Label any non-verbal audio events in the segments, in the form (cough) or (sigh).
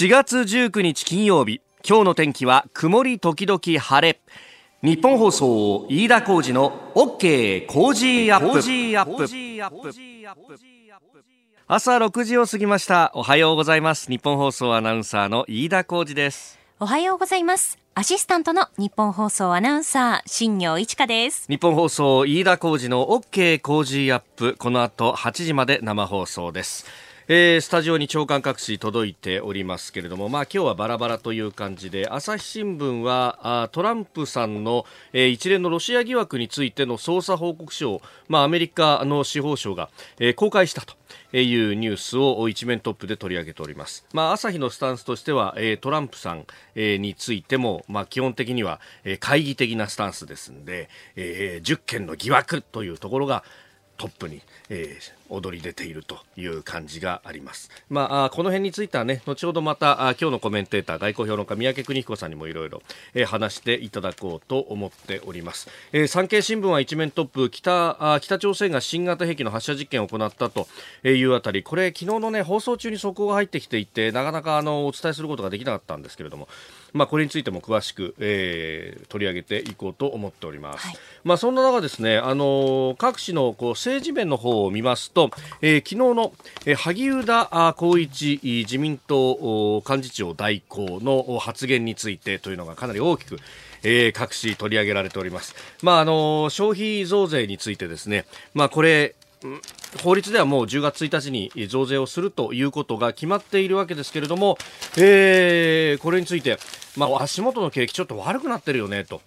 4月19日金曜日。今日の天気は曇り時々晴れ。日本放送飯田浩二の OK 工事アップ。朝6時を過ぎました。おはようございます。日本放送アナウンサーの飯田浩二です。おはようございます。アシスタントの日本放送アナウンサー新業一華です。日本放送飯田浩二の OK 工事アップ。この後8時まで生放送ですえー、スタジオに長官各紙届いておりますけれども、まあ、今日はバラバラという感じで朝日新聞はあトランプさんの、えー、一連のロシア疑惑についての捜査報告書を、まあ、アメリカの司法省が、えー、公開したと。いうニュースを一面トップで取り上げております。まあ、朝日のスタンスとしては、トランプさん、についても、まあ、基本的には、懐疑的なスタンスですんで、えー、10件の疑惑というところがトップに、踊り出ているという感じがあります。まあ、この辺についてはね、後ほどまた今日のコメンテーター、外交評論家、三宅邦彦さんにもいろいろ話していただこうと思っております。えー、産経新聞は一面トップ、北北朝鮮が新型兵器の発射実験を行ったというあたり、これ、昨日のね、放送中に速報が入ってきていて、なかなかあのお伝えすることができなかったんですけれども、まあ、これについても詳しく、えー、取り上げていこうと思っております。はい、まあ、そんな中ですね、あの各紙のこう政治面の方を見ますと、えー、昨日の、えー、萩生田光一自民党幹事長代行の発言についてというのがかなり大きくえー、各紙取り上げられております。まあ、あの消費増税についてですね、まあ、これ、法律ではもう10月1日に増税をするということが決まっているわけですけれども、えー、これについて、まあ、足元の景気ちょっと悪くなってるよねと。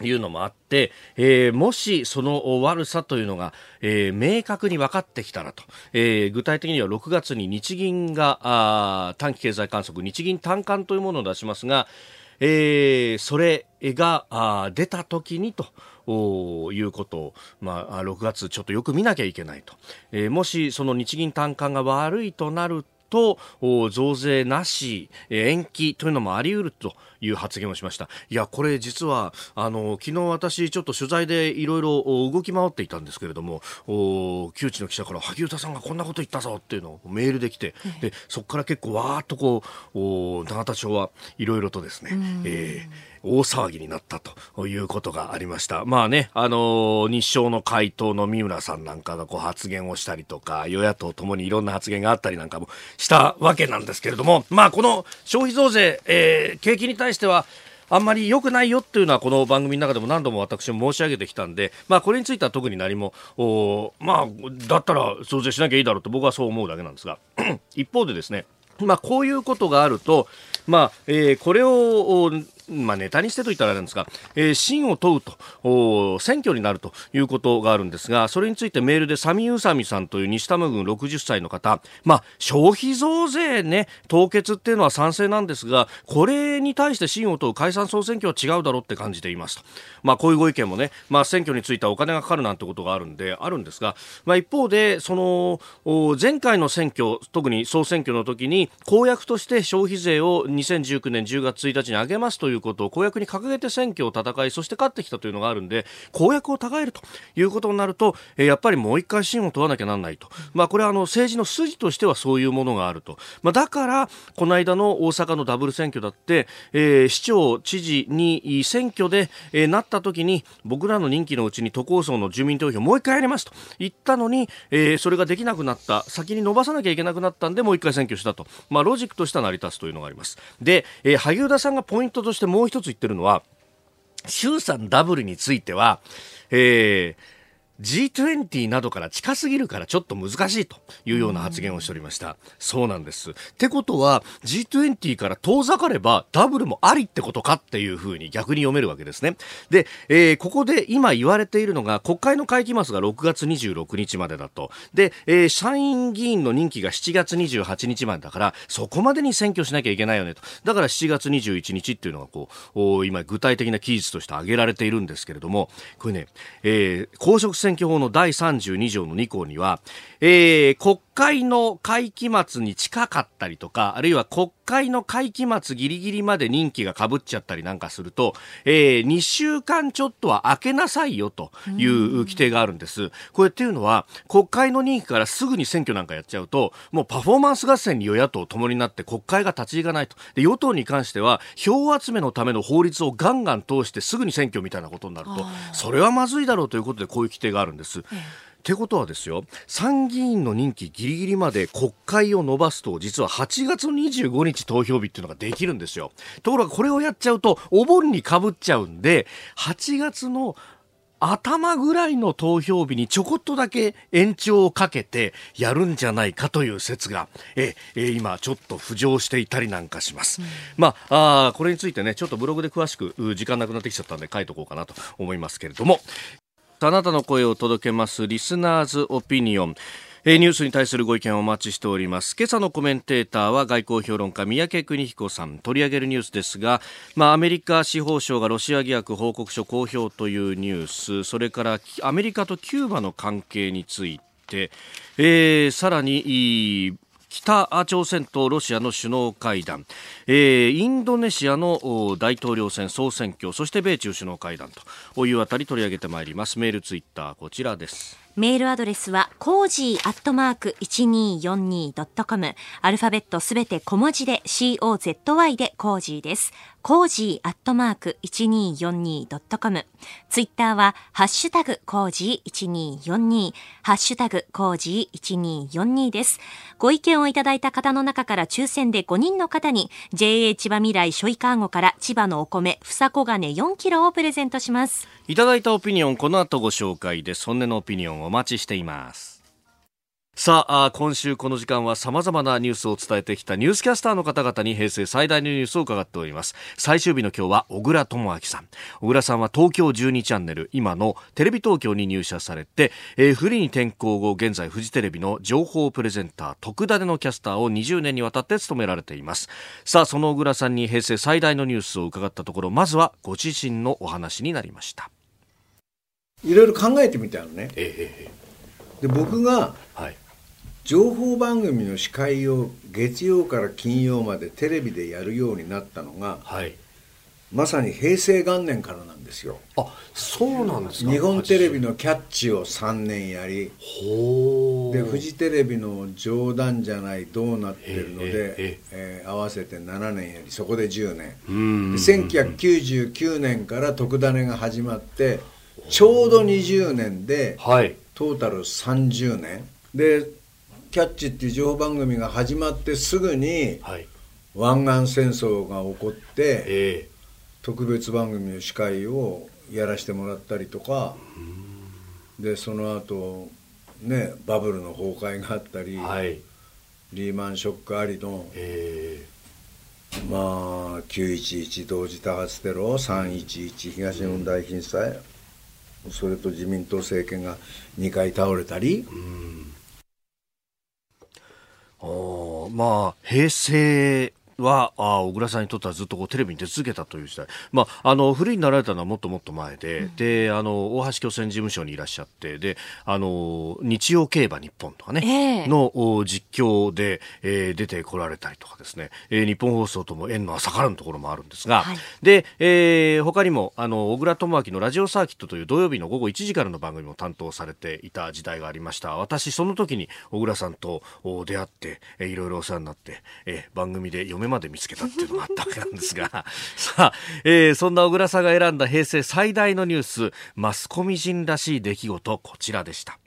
いうのもあって、えー、もしその悪さというのが、えー、明確に分かってきたらと、えー、具体的には6月に日銀が短期経済観測日銀短観というものを出しますが、えー、それが出た時にということを、まあ、6月ちょっとよく見なきゃいけないと、えー、もしその日銀短観が悪いとなると増税なし延期というのもあり得るという発言をしました。いやこれ実はあの昨日私ちょっと取材でいろいろ動き回っていたんですけれども旧知の記者から萩生田さんがこんなこと言ったぞっていうのをメールできてでそこから結構わーっとこう永田町はいろいろとですね、えー大騒ぎになったということがありました。まあね、あの日照の回答の三村さんなんかがこう発言をしたりとか、与野党ともにいろんな発言があったりなんかもしたわけなんですけれども、まあこの消費増税、えー、景気に対しては、あんまり良くないよっていうのはこの番組の中でも何度も私も申し上げてきたんで、まあこれについては特に何も、おまあだったら増税しなきゃいいだろうと僕はそう思うだけなんですが、(clears throat) 一方でですね、まあこういうことがあると、まあ、えー、これをまあ、ネタにしてと言ったらあれなんですが、えー、真を問うと選挙になるということがあるんですがそれについてメールでサミユーサミさんという西多摩郡60歳の方、まあ、消費増税ね凍結っていうのは賛成なんですがこれに対して真を問う解散総選挙は違うだろうって感じていますと、まあ、こういうご意見もね、まあ、選挙についてはお金がかかるなんてことがあるんであるんですが、まあ、一方でその前回の選挙特に総選挙の時に公約として消費税を2019年10月1日に上げますといういうことを公約に掲げて選挙を戦いそして勝ってきたというのがあるんで公約を高えるということになると、やっぱりもう一回信を問わなきゃなんないと、まあ、これはあの政治の筋としてはそういうものがあると、まあ、だからこの間の大阪のダブル選挙だって、えー、市長、知事に選挙で、えー、なった時に僕らの任期のうちに都構想の住民投票もう一回やりますと。言ったのに、えー、それができなくなった。先に伸ばさなきゃいけなくなったんでもう一回選挙したと、まあ、ロジックとしては成り立つというのがあります。で、えー、萩生田さんがポイントとしてもう一つ言ってるのは、衆参ダブルについては、えー、G20 などから近すぎるからちょっと難しいというような発言をしておりました。そうなんです。ってことは G20 から遠ざかればダブルもありってことかっていうふうに逆に読めるわけですね。で、えー、ここで今言われているのが国会の会期末が6月26日までだと。で、えー、参院議員の任期が7月28日までだからそこまでに選挙しなきゃいけないよねと。だから7月21日っていうのがこう、今具体的な期日として挙げられているんですけれども、これね、えー、公職選選挙法の第32条の2項には、えー、国会の会期末に近かったりとか、あるいは国会の会期末ギリギリまで任期が被っちゃったりなんかすると、えー、2週間ちょっとは空けなさいよという規定があるんです。これっていうのは、国会の任期からすぐに選挙なんかやっちゃうと、もうパフォーマンス合戦に与野党ともになって国会が立ち行かないと。で、与党に関しては、票集めのための法律をガンガン通してすぐに選挙みたいなことになると、それはまずいだろうということでこういう規定があるんです。ってことはですよ参議院の任期ギリギリまで国会を延ばすと実は8月25日投票日っていうのができるんですよ。ところがこれをやっちゃうとお盆にかぶっちゃうんで8月の頭ぐらいの投票日にちょこっとだけ延長をかけてやるんじゃないかという説が、ええ今ちょっと浮上していたりなんかします。うん、まああ、これについてね、ちょっとブログで詳しく時間なくなってきちゃったんで書いとこうかなと思いますけれども、あなたの声を届けますリスナーズオピニオン。えニュースに対するご意見をお待ちしております。今朝のコメンテーターは外交評論家三宅邦彦さん。取り上げるニュースですが、まあ、アメリカ司法省がロシア疑惑報告書公表というニュース、それからアメリカとキューバの関係について、えー、さらに、北朝鮮とロシアの首脳会談、えー、インドネシアの大統領選総選挙そして米中首脳会談というあたり取り上げてまいります。メールツイッターこちらです。メールアドレスは、コージーアットマーク 1242.com。アルファベットすべて小文字で COZY でコージーです。コージーアットマーク 1242.com。ツイッターは、ハッシュタグコージー1242、ハッシュタグコージー1242です。ご意見をいただいた方の中から抽選で5人の方に、JA 千葉みらいしょいかーごから千葉のお米、ふさこがね4キロをプレゼントします。いただいたオピニオン、この後ご紹介です。本音のオピニオンお待ちしています。さあ今週この時間は様々なニュースを伝えてきたニュースキャスターの方々に平成最大のニュースを伺っております。最終日の今日は小倉智明さん。小倉さんは東京12チャンネル今のテレビ東京に入社されて、えー、フリーに転向後現在フジテレビの情報プレゼンター特ダネのキャスターを20年にわたって務められています。さあその小倉さんに平成最大のニュースを伺ったところまずはご自身のお話になりました。いろいろ考えてみたのね、ええ、で僕が、はい。情報番組の司会を月曜から金曜までテレビでやるようになったのが、はい、まさに平成元年からなんですよ。あそうなんですか？日本テレビの「キャッチ」を3年やりでフジテレビの「冗談じゃないどうなってるので」ええー、合わせて7年やりそこで10年。で1999年から特ダネが始まってちょうど20年で、はい、トータル30年。でキャッチ」っていう情報番組が始まってすぐに、はい、湾岸戦争が起こって、えー、特別番組の司会をやらせてもらったりとか。でその後ねバブルの崩壊があったり、はい、リーマンショックありの、えー、まあ911同時多発テロ311東日本大震災、それと自民党政権が2回倒れたり。うんまあ、平成はあ小倉さんにとってはずっとこうテレビに出続けたという時代、まあ、あのフリーになられたのはもっともっと前でうん、であの大橋巨船事務所にいらっしゃってであの日曜競馬日本とかね、えー、の実況で、えー、出てこられたりとかですね、えー、日本放送とも縁の浅からぬところもあるんですが、はい、で、えー、他にもあの小倉智明のラジオサーキットという土曜日の午後1時からの番組も担当されていた時代がありました。私その時に小倉さんと出会って、えー、いろいろお世話になって、えー、番組で嫁まで見つけたっていうのがあったわけなんですが。(laughs) さあ、えー、そんな小倉さんが選んだ平成最大のニュースマスコミ人らしい出来事こちらでした。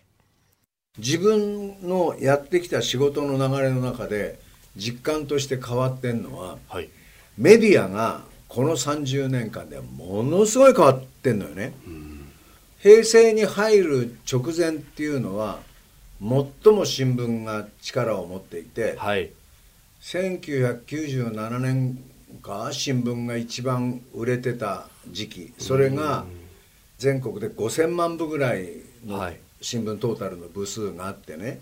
自分のやってきた仕事の流れの中で実感として変わってんのは、はい、メディアがこの30年間でものすごい変わってんのよね。平成に入る直前っていうのは最も新聞が力を持っていて、はい、1997年か新聞が一番売れてた時期。それが全国で5000万部ぐらいの新聞トータルの部数があってね。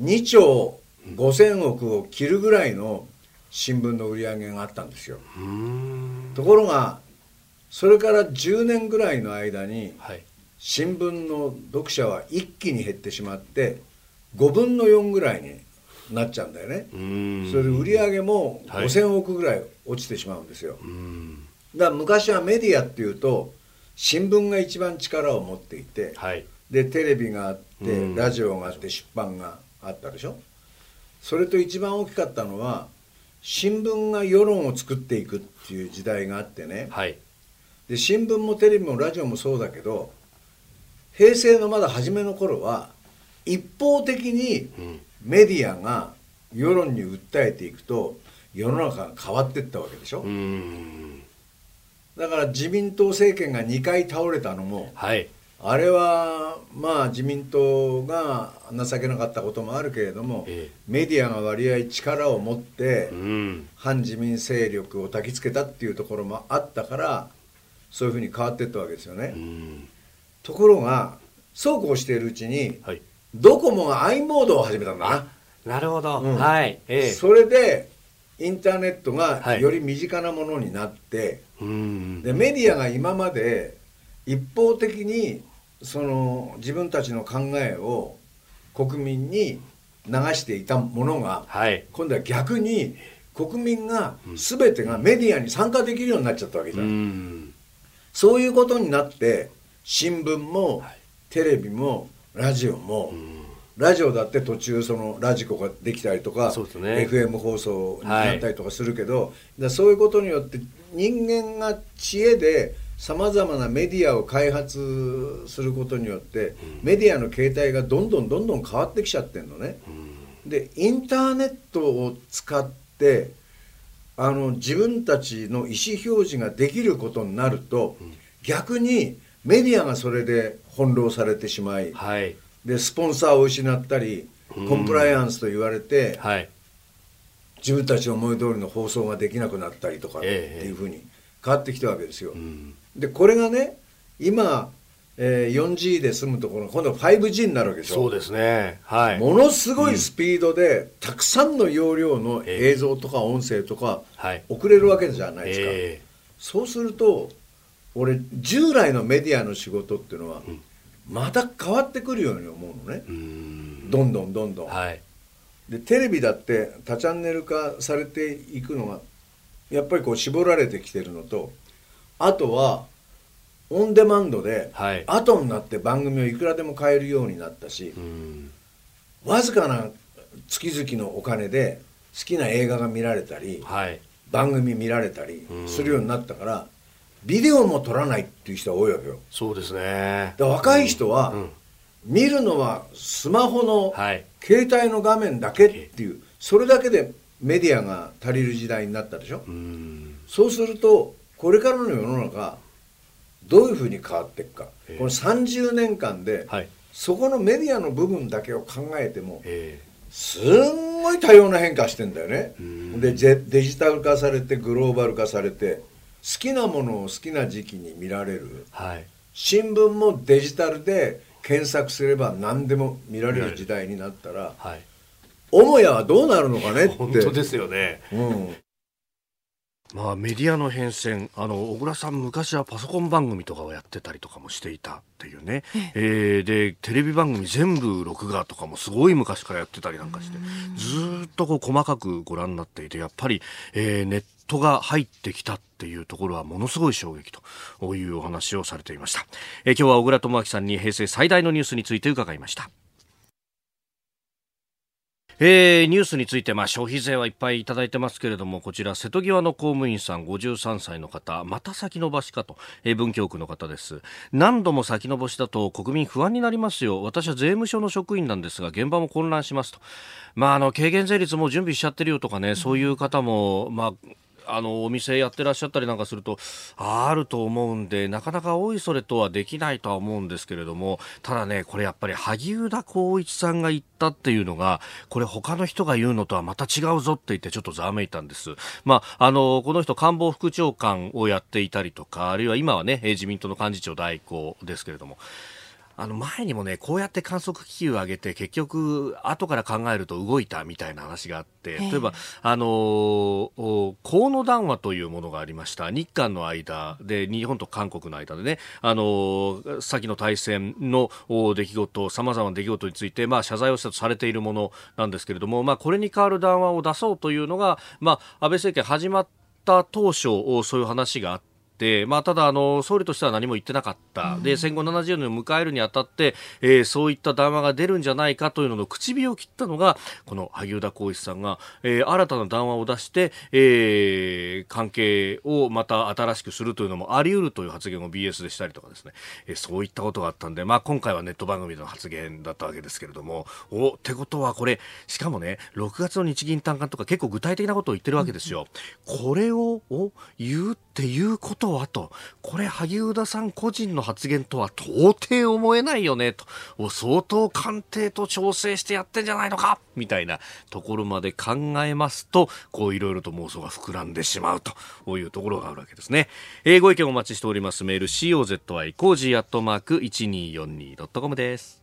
2兆5000億を切るぐらいの新聞の売り上げがあったんですよ。ところがそれから10年ぐらいの間に新聞の読者は一気に減ってしまって5分の4ぐらいになっちゃうんだよね。それで売り上げも5000億ぐらい落ちてしまうんですよ、だから昔はメディアっていうと新聞が一番力を持っていて、はい、でテレビがあってラジオがあって出版があったでしょ？それと一番大きかったのは新聞が世論を作っていくっていう時代があってね、はい、で新聞もテレビもラジオもそうだけど平成のまだ初めの頃は一方的にメディアが世論に訴えていくと世の中が変わっていったわけでしょ。だから自民党政権が2回倒れたのも、はい、あれはまあ自民党が情けなかったこともあるけれども、ええ、メディアが割合力を持って、うん、反自民勢力を焚きつけたっていうところもあったからそういうふうに変わっていったわけですよね。うん、ところがそうこうしているうちに、はい、ドコモが i モードを始めたんだ。な。なるほど、うん、はい、ええ、それでインターネットがより身近なものになって、はい、でメディアが今まで一方的にその自分たちの考えを国民に流していたものが、はい、今度は逆に国民が全てがメディアに参加できるようになっちゃったわけじゃん。そういうことになって新聞もテレビもラジオも、ラジオだって途中そのラジコができたりとか、ね、FM 放送になったりとかするけど、はい、そういうことによって人間が知恵でさまざまなメディアを開発することによって、うん、メディアの形態がどんどんどんどん変わってきちゃってるのね。うん、でインターネットを使ってあの自分たちの意思表示ができることになると、うん、逆にメディアがそれで翻弄されてしまい、はい、でスポンサーを失ったりコンプライアンスと言われて、はい、自分たちの思い通りの放送ができなくなったりとかっていうふうに変わってきたわけですよ。でこれがね今、えー、4G で済むところ今度 5G になるわけでしょ。そうですね、はい、ものすごいスピードで、うん、たくさんの容量の映像とか音声とか、送れるわけじゃないですか、えー、そうすると俺従来のメディアの仕事っていうのは、うん。また変わってくるように思うのね。どんどんどんどん、はい、でテレビだって多チャンネル化されていくのがやっぱりこう絞られてきてるのとあとはオンデマンドで、はい、後になって番組をいくらでも変えるようになったしわずかな月々のお金で好きな映画が見られたり、はい、番組見られたりするようになったからビデオも撮らないっていう人が多いわけよ。そうですね。若い人は、見るのはスマホの携帯の画面だけっていう、それだけでメディアが足りる時代になったでしょ。うそうするとこれからの世の中どういうふうに変わっていくか。この30年間で、はい、そこのメディアの部分だけを考えてもすんごい多様な変化してんだよね。でデジタル化されてグローバル化されて好きなものを好きな時期に見られる、はい、新聞もデジタルで検索すれば何でも見られる時代になったら、はい、母屋はどうなるのかねって本当ですよね、うんまあ、メディアの変遷あの小倉さん昔はパソコン番組とかをやってたりとかもしていたっていうね、えー、でテレビ番組全部録画とかもすごい昔からやってたりなんかしてずっとこう細かくご覧になっていてやっぱり、えー、ネットが入ってきたっていうところはものすごい衝撃というお話をされていました、えー、今日は小倉智昭さんに平成最大のニュースについて伺いましたえー、ニュースについて、まあ、消費税はいっぱいいただいてますけれどもこちら瀬戸際の公務員さん53歳の方また先延ばしかと、えー、文京区の方です。何度も先延ばしだと国民不安になりますよ。私は税務署の職員なんですが現場も混乱しますと。まあ、あの軽減税率も準備しちゃってるよとかね、そういう方も、まあ、あのお店やってらっしゃったりなんかするとあると思うんでなかなかおいそれとはできないとは思うんですけれどもただねこれやっぱり萩生田光一さんが言ったっていうのがこれ他の人が言うのとはまた違うぞって言ってちょっとざわめいたんです。まあ、あのこの人官房副長官をやっていたりとかあるいは今はね自民党の幹事長代行ですけれどもあの前にもね、こうやって観測機器を上げて、結局、後から考えると動いたみたいな話があって、例えば、あのー、河野談話というものがありました日韓の間で日本と韓国の間でねあの先の対戦の出来事さまざまな出来事について、まあ、謝罪をしたとされているものなんですけれども、まあ、これに代わる談話を出そうというのが、まあ、安倍政権始まった当初そういう話があって。まあ、ただあの、総理としては何も言ってなかった、うん、で戦後70年を迎えるにあたって、えー、そういった談話が出るんじゃないかというのの口火を切ったのがこの萩生田光一さんが、えー、新たな談話を出して、えー、関係をまた新しくするというのもあり得るという発言を BS でしたりとかですね、えー、そういったことがあったんで、まあ、今回はネット番組での発言だったわけですけれども。おってことはこれしかもね6月の日銀短観とか結構具体的なことを言ってるわけですよ。うん、これを言うっていうことはと、これ萩生田さん個人の発言とは到底思えないよねと、相当官邸と調整してやってんじゃないのか。みたいなところまで考えますと、こういろいろと妄想が膨らんでしまうと。いうところがあるわけですね。えー、ご意見お待ちしております。メール COZY コージーアットマーク 1242.com です。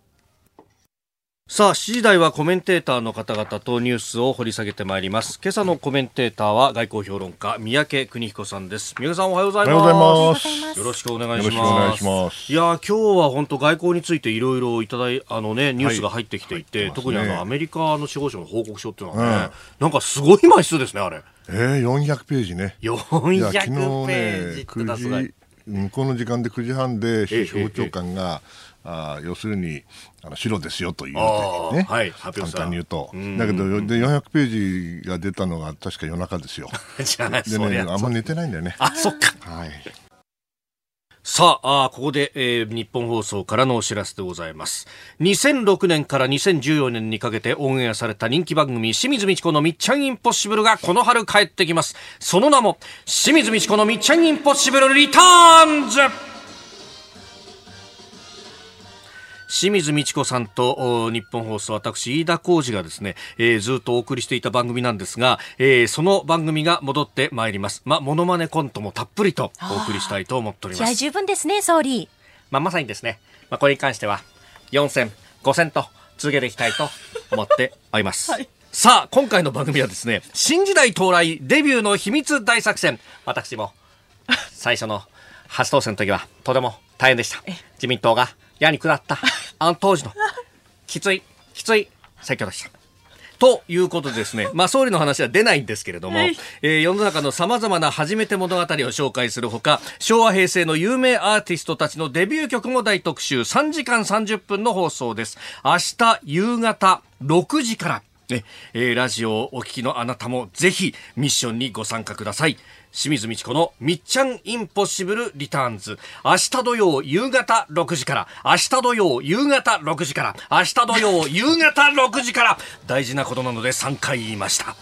さあ、7時台はコメンテーターの方々とニュースを掘り下げてまいります。今朝のコメンテーターは外交評論家、三宅邦彦さんです。三宅さんおはようございます。おはようございます。よろしくお願いします。ますいや、今日は本当外交についていろいろいただい、あのね、ニュースが入ってきていて、はいね、特にあの、アメリカの司法省の報告書っていうのはね、うん、なんかすごい枚数ですね、あれ。えー、400ページね。400ページってすごい。向こうの時間で9時半で司法長官が、えええあ要するにあの白ですよというね、はい、簡単に言うと、だけどで400ページが出たのが確か夜中ですよ。(laughs) じゃあでねあんま寝てないんだよね。あそっか。はいさああ、ここで、えー、日本放送からのお知らせでございます。2006年から2014年にかけてオンエアされた人気番組、清水美智子のみっちゃんインポッシブルがこの春帰ってきます。その名も、清水美智子のみっちゃんインポッシブルリターンズ清水美智子さんと日本放送私飯田浩二がですね、えー、ずっとお送りしていた番組なんですが、えー、その番組が戻ってまいります。まあモノマネコントもたっぷりとお送りしたいと思っております。十分ですね総理。まあまさにですね。まあこれに関しては4戦5戦と続けていきたいと思っております、(laughs) はい。さあ、今回の番組はですね、新時代到来デビューの秘密大作戦。私も、最初の初当選の時は、とても大変でした。自民党が矢に下った、(laughs) あの当時の、きつい、きつい。選挙でした。ということでですね、(laughs) まあ、総理の話は出ないんですけれども、はい、えー、世の中の様々な初めて物語を紹介するほか、昭和平成の有名アーティストたちのデビュー曲も大特集、3時間30分の放送です。明日夕方6時から、ね、えー、ラジオをお聞きのあなたもぜひミッションにご参加ください。清水美智子のみっちゃんインポッシブルリターンズ。明日土曜夕方6時から、明日土曜夕方6時から、明日土曜夕方6時から、大事なことなので3回言いました。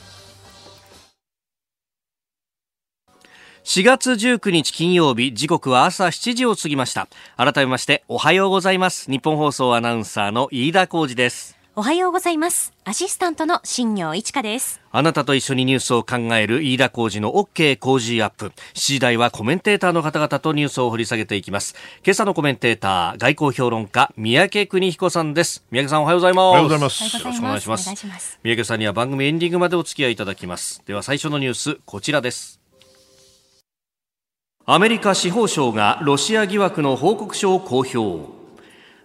4月19日金曜日、時刻は朝7時を過ぎました。改めまして、おはようございます。日本放送アナウンサーの飯田浩二です。おはようございます。アシスタントの新業一華です。あなたと一緒にニュースを考える飯田浩二の OK 工事アップ。7時台はコメンテーターの方々とニュースを掘り下げていきます。今朝のコメンテーター、外交評論家、三宅邦彦さんです。三宅さんおはようございます。おはようございます。よろしくお願いします。ます三宅さんには番組エンディングまでお付き合いいただきます。では最初のニュース、こちらです。アメリカ司法省がロシア疑惑の報告書を公表。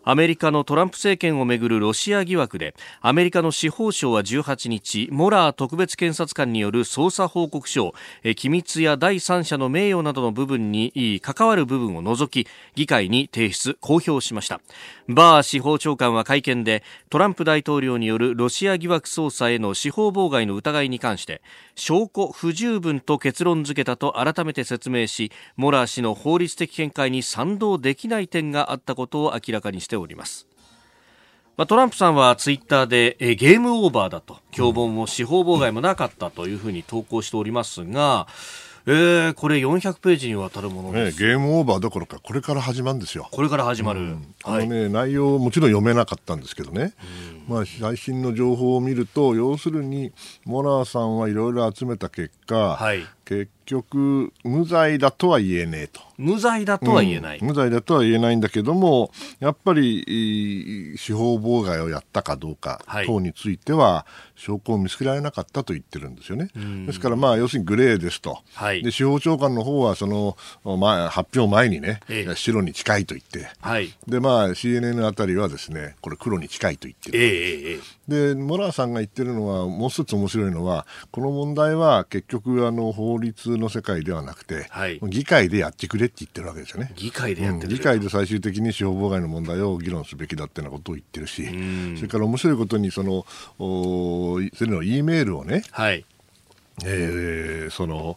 アメリカのトランプ政権をめぐるロシア疑惑でアメリカの司法省は18日モラー特別検察官による捜査報告書を機密や第三者の名誉などの部分に関わる部分を除き議会に提出公表しました。バー司法長官は会見でトランプ大統領によるロシア疑惑捜査への司法妨害の疑いに関して証拠不十分と結論付けたと改めて説明しモラー氏の法律的見解に賛同できない点があったことを明らかにしております。まあ、トランプさんはツイッターでえゲームオーバーだと。共謀も司法妨害もなかったというふうに投稿しておりますが、えー、これ400ページにわたるものです、ね、ゲームオーバーどころかこれから始まるんですよ。これから始まる、うん、あのね、はい、内容もちろん読めなかったんですけどね、まあ、最新の情報を見ると要するにモラーさんはいろいろ集めた結果、はい、結局無罪だとは言えねえと。無罪だとは言えない、うん、無罪だとは言えないんだけども、やっぱり司法妨害をやったかどうか等については、証拠を見つけられなかったと言ってるんですよね。ですから、まあ、要するにグレーですと、はい、で司法長官の方はその、まあ、発表前にね、ええ、白に近いと言って、はい、でまあ、CNN あたりはですねこれ、黒に近いと言ってる、ええ、でモラーさんが言ってるのは、もう一つ面白いのは、この問題は結局、あの法律の世界ではなくて、はい、議会でやってくれって言ってるわけですよね。議会でやってうん、議会で最終的に司法妨害の問題を議論すべきだっていうようなことを言ってるし、それから面白いことにそのおそれの E メールをね、はいえー、その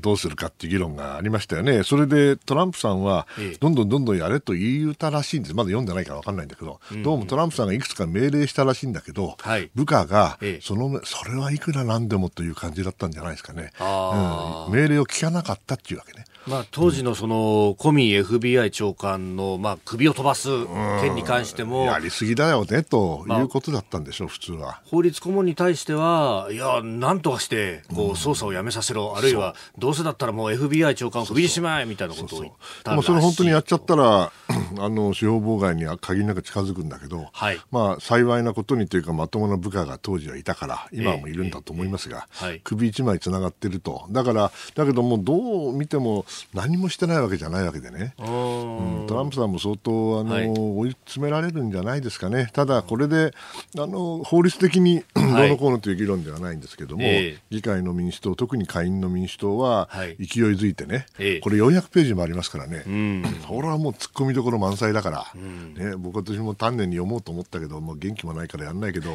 どうするかっていう議論がありましたよね、それでトランプさんは、どんどんどんどんやれと言ったらしいんです、まだ読んでないから分かんないんだけど、うん。うん、どうもトランプさんがいくつか命令したらしいんだけど、はい、部下が、そのそれはいくらなんでもという感じだったんじゃないですかね、うん、命令を聞かなかったっていうわけね。まあ、当時のそのコミ FBI 長官の、まあ、首を飛ばす件に関しても、やりすぎだよねということだったんでしょう、まあ、普通は。法律顧問に対しては、いや、なんとかしてこう捜査をやめさせろ、うん、あるいはどうせだったらもう FBI 長官を首にしまえみたいなことを言ったまあ、それ本当にやっちゃったら、(clears throat) あの司法妨害には限りなく近づくんだけど、はい、まあ、幸いなことにというか、まともな部下が当時はいたから、今もいるんだと思いますが、えーえーはい、首一枚つながってると、だから、だけども、どう見ても、何もしてないわけじゃないわけでね、うん、トランプさんも相当あの、はい、追い詰められるんじゃないですかね、ただこれであの法律的にどうのこうのという議論ではないんですけども、はい、議会の民主党、特に下院の民主党は勢いづいてね、はい、これ400ページもありますからね、うん、これはもう突っ込みどころ満載だから、うん、ね、僕は私も丹念に読もうと思ったけど、もう元気もないからやらないけど、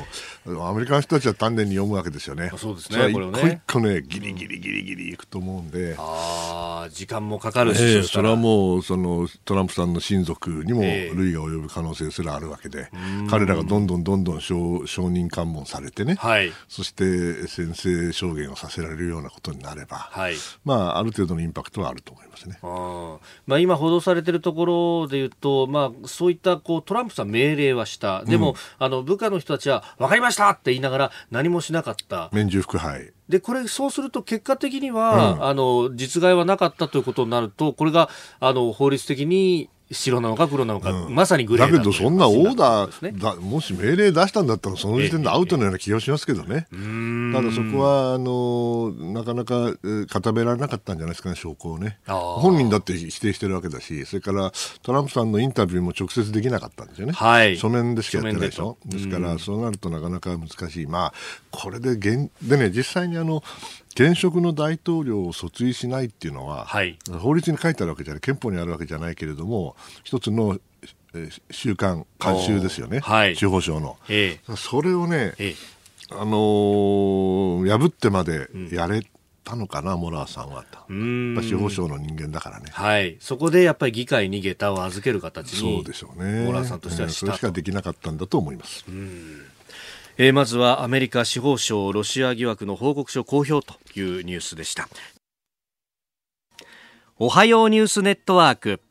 アメリカの人たちは丹念に読むわけですよね。そうですね、一個一個ね、ギリギリギリギリいくと思うんで。あ時間もかかるし、えー、それはもうそのトランプさんの親族にも類が及ぶ可能性すらあるわけで、えー、彼らがどんどんどんどん承承認喚問されてね、はい、そして宣誓証言をさせられるようなことになれば、はい、まあ、ある程度のインパクトはあると思いますね。あ、まあ、今、報道されているところでいうと、まあ、そういったこうトランプさん命令はした、でも、うん、あの部下の人たちは分かりましたって言いながら何もしなかった。免従副配でこれ、そうすると結果的には、うん、あの実害はなかったということになると、これがあの法律的に白なのか黒なのか、うん、まさにグレーだけど、そんなオーダーだ、もし命令出したんだったら、その時点でアウトのような気がしますけどね、ただそこはあのなかなか固められなかったんじゃないですかね、証拠をね。本人だって否定してるわけだし、それからトランプさんのインタビューも直接できなかったんですよね、はい、書面でしかやってないでしょ、ですから、そうなるとなかなか難しい、まあ、これで現でね、実際にあの現職の大統領を訴追しないっていうのは、はい、法律に書いてあるわけじゃない、憲法にあるわけじゃないけれども、一つの習慣、慣習ですよね、はい、司法省の、ええ、それをね、え、あのー、破ってまでやれたのかな、うん、モラーさんはと、司法省の人間だからね、はい、そこでやっぱり議会に下駄を預ける形に、そうでしょうね、モラーさんとしてはそれしかできなかったんだと思います。うんえー、まずはアメリカ司法省ロシア疑惑の報告書公表というニュースでした。おはようニュースネットワーク。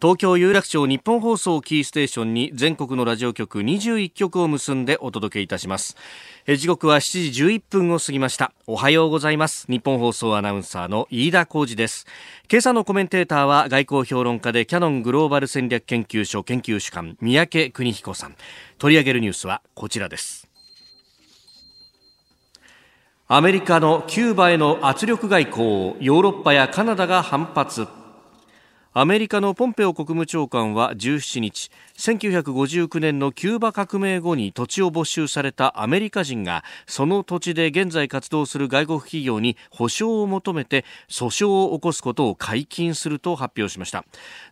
東京有楽町日本放送キーステーションに全国のラジオ局21局を結んでお届けいたします。時刻は7時11分を過ぎました。おはようございます。日本放送アナウンサーの飯田浩二です。今朝のコメンテーターは外交評論家でキャノングローバル戦略研究所研究主幹三宅邦彦さん。取り上げるニュースはこちらです。アメリカのキューバへの圧力外交をヨーロッパやカナダが反発。アメリカのポンペオ国務長官は17日1959年のキューバ革命後に土地を没収されたアメリカ人がその土地で現在活動する外国企業に保証を求めて訴訟を起こすことを解禁すると発表しました。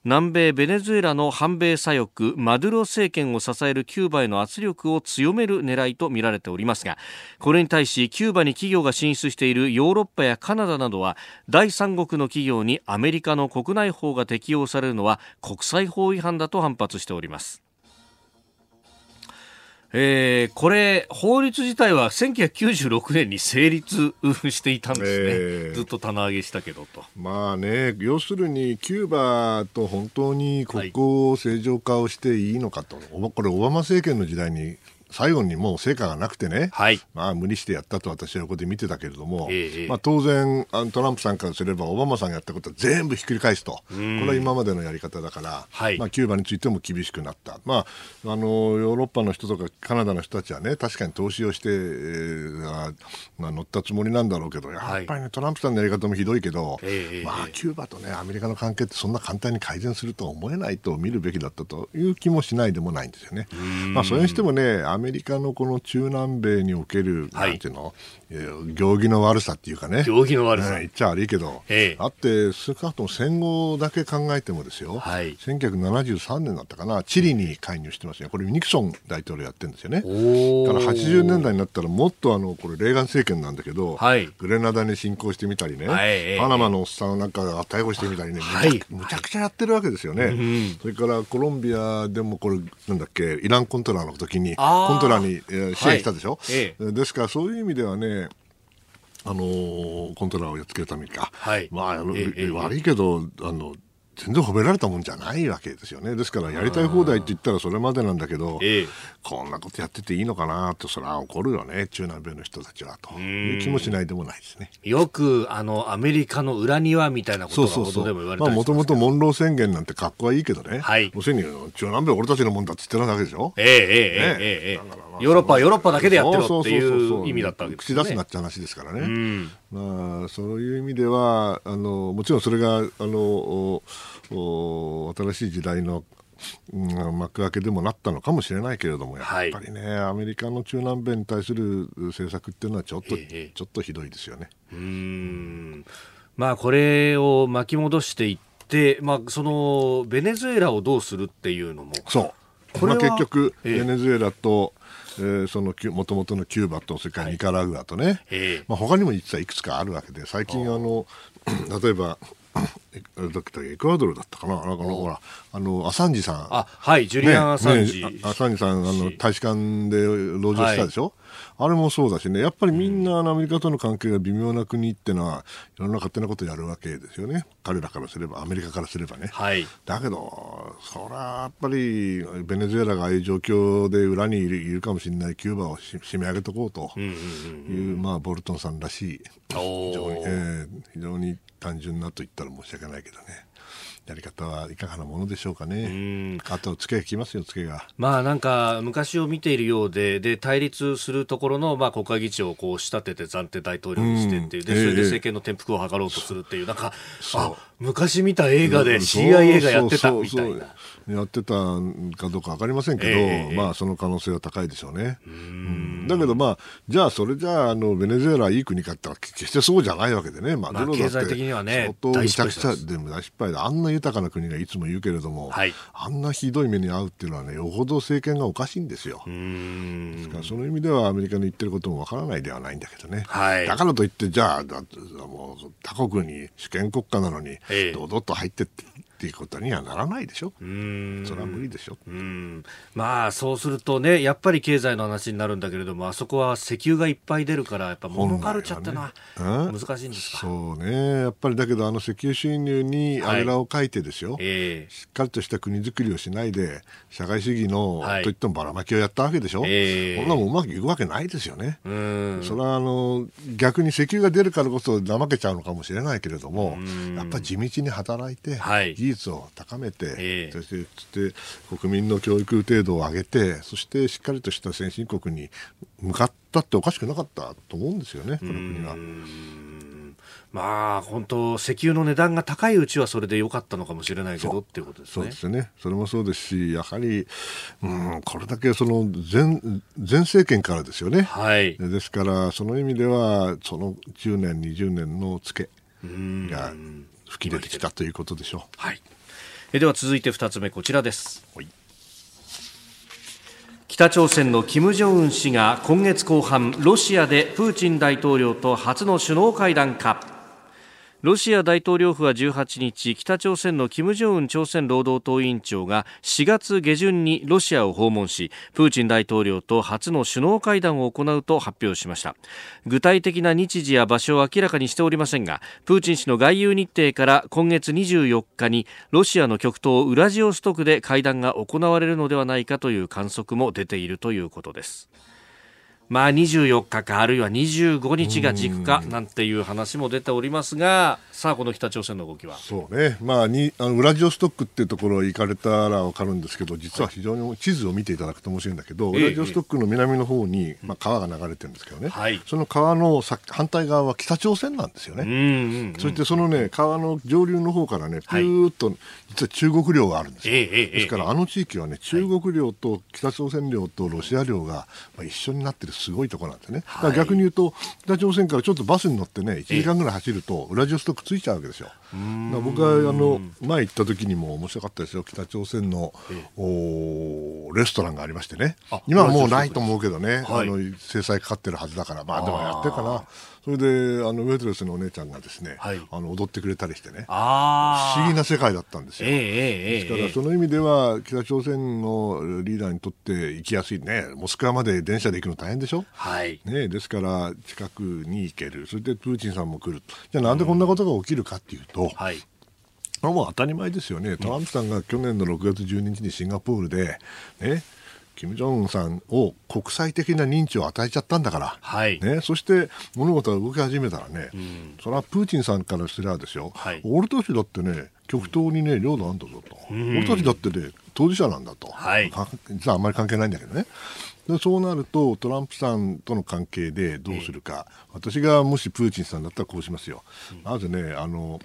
南米ベネズエラの反米左翼マドゥロ政権を支えるキューバへの圧力を強める狙いとみられておりますがこれに対しキューバに企業が進出しているヨーロッパやカナダなどは第三国の企業にアメリカの国内法が適用されるのは国際法違反だと反発しております。えー、これ、法律自体は1996年に成立していたんですね、えー、ずっと棚上げしたけどと。まあね、要するに、キューバと本当に国交正常化をしていいのかと、はい、これ、オバマ政権の時代に最後にもう成果がなくてね、はい、まあ無理してやったと私は横で見てたけれども、えまあ、当然あのトランプさんからすればオバマさんがやったことは全部ひっくり返すと、これは今までのやり方だから、はい、まあ、キューバについても厳しくなった、まあ、あのヨーロッパの人とかカナダの人たちはね確かに投資をして、えー、まあ、乗ったつもりなんだろうけどやっぱりね、トランプさんのやり方もひどいけど、まあ、キューバと、ね、アメリカの関係ってそんな簡単に改善するとは思えないと見るべきだったという気もしないでもないんですよね。まあ、それにしてもねアメリカのこの中南米における、はい、なんていうの、えー、行儀の悪さっていうかね。行儀の悪さ、言っちゃ悪いけど、ええ、あって少なくとも戦後だけ考えてもですよ、はい、1973年だったかな。チリに介入してますねこれニクソン大統領やってるんですよね。だから80年代になったらもっとあのこれレーガン政権なんだけど、はい、グレナダに侵攻してみたりね、はい、パナマのおっさんなんか逮捕してみたりね、はい、むちゃくちゃやってるわけですよね、それからコロンビアでもこれなんだっけ？イランコントラの時にコントラに、えー、支援したでしょ、はいえ。ですからそういう意味ではねあのー、コントラをやっつけるためにか、はい、まあ、え。悪いけどあの全然褒められたもんじゃないわけですよね。ですからやりたい放題って言ったらそれまでなんだけど、ええ、こんなことやってていいのかなとそれは怒るよね。中南米の人たちはと。いう気もしないでもないですね。よくあのアメリカの裏庭みたいなことがでも言われたりもともとモンロー宣言なんて格好はいいけどね、はい、要するに中南米俺たちのもんだって言ってるわけでしょ？ええええええ、ええ、ヨーロッパはヨーロッパだけでやってろっていう意味だったわけです、ね、口出すなって話ですからね。まあそういう意味ではあのもちろんそれがあの新しい時代の幕開けでもなったのかもしれないけれども、やっぱりね、はい、アメリカの中南米に対する政策っていうのはちょっと、えちょっとひどいですよね。うん。まあ、これを巻き戻していって、まあ、そのベネズエラをどうするっていうのも。そう。これまあ、結局、ベネズエラと、えー、そのもともとのキューバとそれからニカラグアとね、はいまあ、他にも実はいくつかあるわけで最近あの (clears throat) 例えばだっけエクアドルだったかな？なんかほらあのアサンジさん。あはいジュリアン・アサンジ、ね、アサンジさんあの大使館で籠城したでしょ、はいあれもそうだしね、やっぱりみんなアメリカとの関係が微妙な国ってのは、いろんな勝手なことやるわけですよね。彼らからすれば、アメリカからすればね。はい、だけど、それはやっぱり、ベネズエラがああいう状況で裏にいるいるかもしれないキューバを締め上げとこうという、まあ、ボルトンさんらしい、非常に、えー、非常に単純なと言ったら申し訳ないけどね。やり方はいかがなものでしょうかね。あと、つけがきますよ、つけが。まあ、なんか、昔を見ているようで、で、対立するところの、まあ、国会議長をこう仕立てて暫定大統領にしてっていう、で、それで政権の転覆を図ろうとするっていう、なんか、あ、昔見た映画で CIA がやってたみたいな。やってたかどうか分かりませんけど、えー、まあ、その可能性は高いでしょうね。うん、だけど、まあ、じゃあ、それじゃあ、あのベネズエラいい国かって決してそうじゃないわけでね、まあ、経済的にはね、相当めちゃくちゃ、でも大失敗で、あんな豊かな国がいつも言うけれども、はい、あんなひどい目に遭うっていうのはね、よほど政権がおかしいんですよ。ですから、その意味ではアメリカの言ってることも分からないではないんだけどね。はい、だからといって、じゃあ、だもう他国に主権国家なのに、堂々と入ってって、っていうことにはならないでしょ。うん。それは無理でしょ。うん。まあそうするとね、やっぱり経済の話になるんだけれども、あそこは石油がいっぱい出るから、やっぱモノカルチャーってのは難しいんですか、そうね、やっぱりだけど、あの石油収入にあぐらをかいてですよ、はいえ。ー、しっかりとした国づくりをしないで、社会主義の、はい、といってもばらまきをやったわけでしょ、えー、こんなもんうまくいくわけないですよね。うん。それはあの逆に石油が出るからこそ怠けちゃうのかもしれないけれども、やっぱり地道に働いて、はい、技術を高めて、えー、そして国民の教育程度を上げてそしてしっかりとした先進国に向かったっておかしくなかったと思うんですよね、この国は。まあ本当、石油の値段が高いうちはそれでよかったのかもしれないけどっていうことですね。そうですね。それもそうですし、やはり、うん、これだけその前前政権からですよね。はい。ですから、その意味では、その10年、20年のツケが吹き出てきたということでしょう。はい。えでは続いて2つ目こちらです、はい、北朝鮮の金正恩氏が今月後半ロシアでプーチン大統領と初の首脳会談かロシア大統領府は18日北朝鮮の金正恩朝鮮労働党委員長が4月下旬にロシアを訪問しプーチン大統領と初の首脳会談を行うと発表しました。具体的な日時や場所を明らかにしておりませんがプーチン氏の外遊日程から今月24日にロシアの極東ウラジオストクで会談が行われるのではないかという観測も出ているということです。まあ、24日かあるいは25日が軸かなんていう話も出ておりますが、さあ、この北朝鮮の動きは。そうね、まあ、にあのウラジオストックっていうところ行かれたら分かるんですけど、実は非常に地図を見ていただくと面白いんだけど、はい、ウラジオストックの南の方に、まあ、川が流れてるんですけどね、はい、その川の反対側は北朝鮮なんですよね。うんうんうん、そしてそのね、川の上流の方からね、ぴゅーっと、実は中国領があるんですよ。ですから、あの地域はね、中国領と北朝鮮領とロシア領が一緒になってるすごいところなんですね、はい、逆に言うと北朝鮮からちょっとバスに乗ってね1時間ぐらい走るとウラジオストクついちゃうわけですよ。僕はあの前行った時にも面白かったですよ。北朝鮮のおレストランがありましてね。今はもうないと思うけどね、はい、あの制裁かかってるはずだから。まあでもやってるかな。それであのウェトレスのお姉ちゃんがですね、はい、あの踊ってくれたりしてね。不思議な世界だったんですよ、えーえー、ですからその意味では北朝鮮のリーダーにとって行きやすいねモスクワまで電車で行くの大変でしょ、はい。ね、ですから近くに行ける。それでプーチンさんも来るじゃあなんでこんなことが起きるかっていうと、うんはいもう当たり前ですよね、トランプさんが去年の6月12日にシンガポールで、ね、金正恩さんを国際的な認知を与えちゃったんだから、はい、ね、そして物事が動き始めたらね、うん、それはプーチンさんからすればですよ、はい、俺たちだってね、極東にね、領土あんだぞと、うん、俺たちだってね、当事者なんだと、はい、実はあんまり関係ないんだけどね。でそうなるとトランプさんとの関係でどうするか、私がもしプーチンさんだったらこうしますよ、まずねあの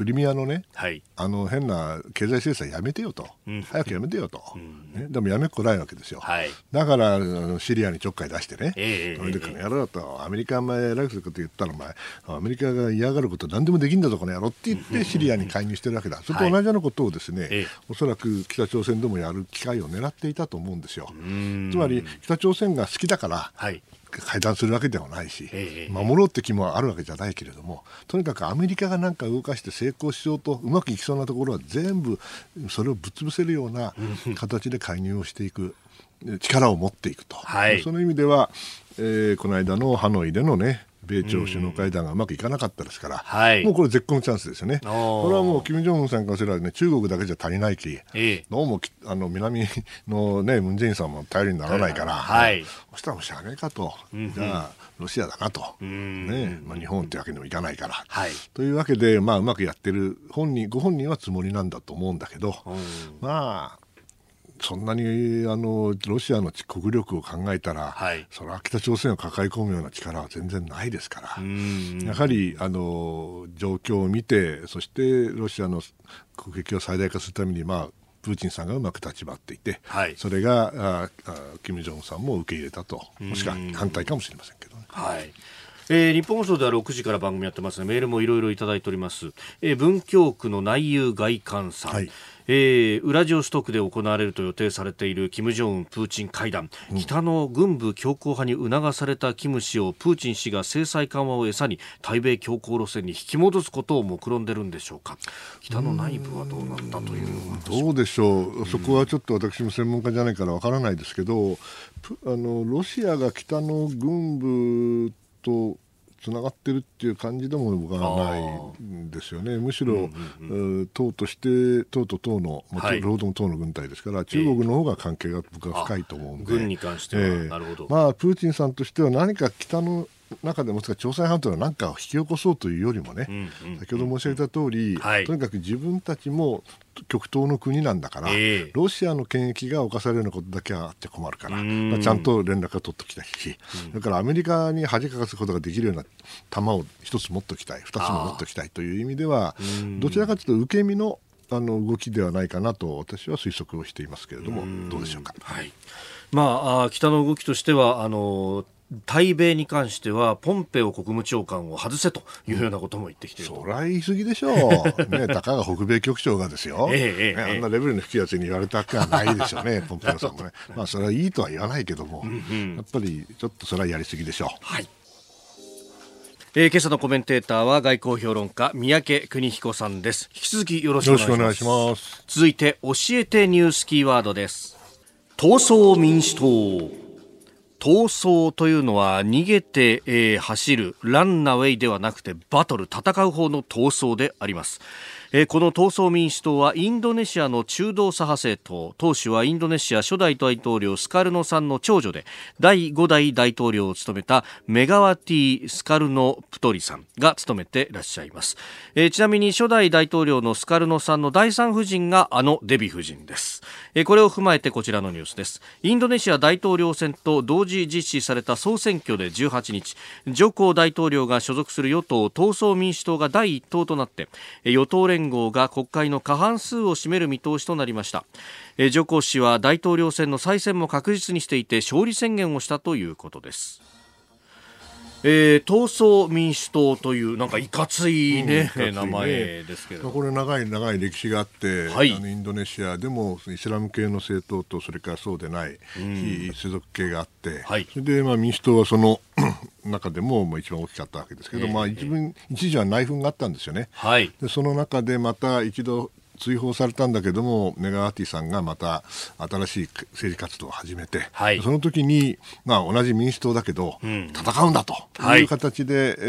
クリミアのね、はい、あの変な経済制裁やめてよと、うん、早くやめてよと、うん、ね、でもやめっこないわけですよ、はい、だからあのシリアにちょっかい出してね、えー、それでこの野郎だと、アメリカ前偉くすること言ったらお前アメリカが嫌がること何でもできるんだぞこの野郎って言ってシリアに介入してるわけだ、それと同じようなことをですね、はい、おそらく北朝鮮でもやる機会を狙っていたと思うんですよ。つまり北朝鮮が好きだから、はい、会談するわけではないし、守ろうって気もあるわけじゃないけれどもとにかくアメリカが何か動かして成功しようとうまくいきそうなところは全部それをぶっ潰せるような形で介入をしていく力を持っていくと、はい、その意味では、えー、この間のハノイでのね米朝首脳会談がうまくいかなかったですから、はい、もうこれ絶好のチャンスですよね。これはもう金正恩さんからすればね、中国だけじゃ足りないき、えどうもあの南のね、ムン・ジェインさんも頼りにならないから、はい、そしたらもうしゃあねえかと、うんじゃあ、ロシアだなと、ねまあ、日本ってわけにもいかないから。はい、というわけで、まあ、うまくやってる本人、ご本人はつもりなんだと思うんだけど、まあ、そんなにあのロシアの国力を考えたら、はい、それは北朝鮮を抱え込むような力は全然ないですから、やはりあの状況を見て、そしてロシアの攻撃を最大化するために、まあ、プーチンさんがうまく立ち回っていて、はい、それがああ金正恩さんも受け入れたと、もしくは反対かもしれませんけどね。はいえー、日本放送では6時から番組やってますね。メールもいろいろいただいております。えー、文京区の内遊外観さん。はいえー、ウラジオストクで行われると予定されている金正恩プーチン会談、うん、北の軍部強硬派に促されたキム氏をプーチン氏が制裁緩和を餌に対米強硬路線に引き戻すことを目論んでるんでしょうか。北の内部はどうなんだというどうでしょう、そこはちょっと私も専門家じゃないからわからないですけどあのロシアが北の軍部とつながってるっていう感じでも僕はないんですよね、むしろ、うんうんうん、党として、党と党の、はい、労働党の軍隊ですから、中国の方が関係が僕は深いと思うんで、軍に関しては、えー、なるほど。まあ、プーチンさんとしては何か北の中でも朝鮮半島の何かを引き起こそうというよりもね、うんうん、先ほど申し上げた通り、はい、とにかく自分たちも極東の国なんだから、えー、ロシアの権益が侵されるようなことだけはあって困るから、まあ、ちゃんと連絡が取っておきたいし、からアメリカに恥かかすことができるような弾を一つ持っておきたい、二つも持っておきたいという意味では、どちらかというと受け身のあの動きではないかなと私は推測をしていますけれども、どうでしょうか？はい。まあ、北の動きとしてはあの対米に関してはポンペオ国務長官を外せというようなことも言ってきている、そりゃ言い過ぎでしょう、(laughs) ね、たかが北米局長がですよ、ええね、あんなレベルの低いやつに言われたわけはないでしょうね、(laughs) ポンペオさんもね、まあ、それはいいとは言わないけども、うんうん、やっぱりちょっとそれはやりすぎでしょう。はい。えー、今朝のコメンテーターは外交評論家三宅邦彦さんです。引き続きよろしくお願いします。続いて教えてニュースキーワードです。闘争民主党逃走というのは逃げて、えー、走るランナウェイではなくてバトル戦う方の逃走であります。えー、この闘争民主党はインドネシアの中道左派政党。党首はインドネシア初代大統領スカルノさんの長女で第5代大統領を務めたメガワティ・スカルノプトリさんが務めていらっしゃいます、えー、ちなみに初代大統領のスカルノさんの第3夫人があのデヴィ夫人です、えー、これを踏まえてこちらのニュースです。インドネシア大統領選と同時実施された総選挙で18日ジョコ大統領が所属する与党闘争民主党が第1党となって与党連連合が国会の過半数を占める見通しとなりました。ジョコ氏は大統領選の再選も確実にしていて勝利宣言をしたということです。えー、闘争民主党というなんかいかついね、うん、いね。名前ですけどこれ長い長い歴史があって、はい、あのインドネシアでもイスラム系の政党とそれからそうでない非世俗系があって、はい、それでまあ民主党はその (coughs) 中でも一番大きかったわけですけど、えー、まあ一分一時は内紛があったんですよね。はい、でその中でまた一度追放されたんだけどもネガーティさんがまた新しい政治活動を始めて、はい、その時に、まあ、同じ民主党だけど、うん、戦うんだとい。う形で、はい、え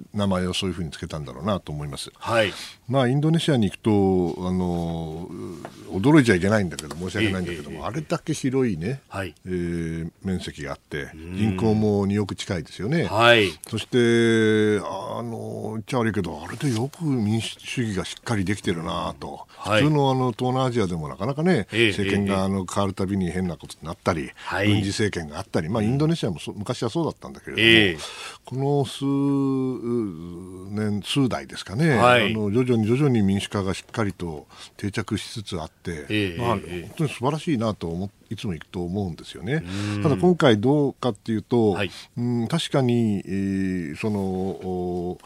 ー、名前をそういうふうにつけたんだろうなと思います。はい、まあ、インドネシアに行くとあの驚いちゃいけないんだけど申し訳ないんだけども、えー、あれだけ広いね、はい、えー、面積があって人口も2億近いですよね。はい、そしてあの言っちゃ悪いけどあれでよく民主主義がしっかりできてるるなと、はい、普通のあの東南アジアでもなかなかね、えー、政権があの変わるたびに変なことになったり、はい、軍事政権があったり、まあ、インドネシアも昔はそうだったんだけれども、えー、この数年、数代ですかね、はい、あの徐々に徐々に民主化がしっかりと定着しつつあって、えー、まあ、本当に素晴らしいなと思って。いつも行くと思うんですよね。ただ今回どうかっていうと、はい、うん確かに、えー、その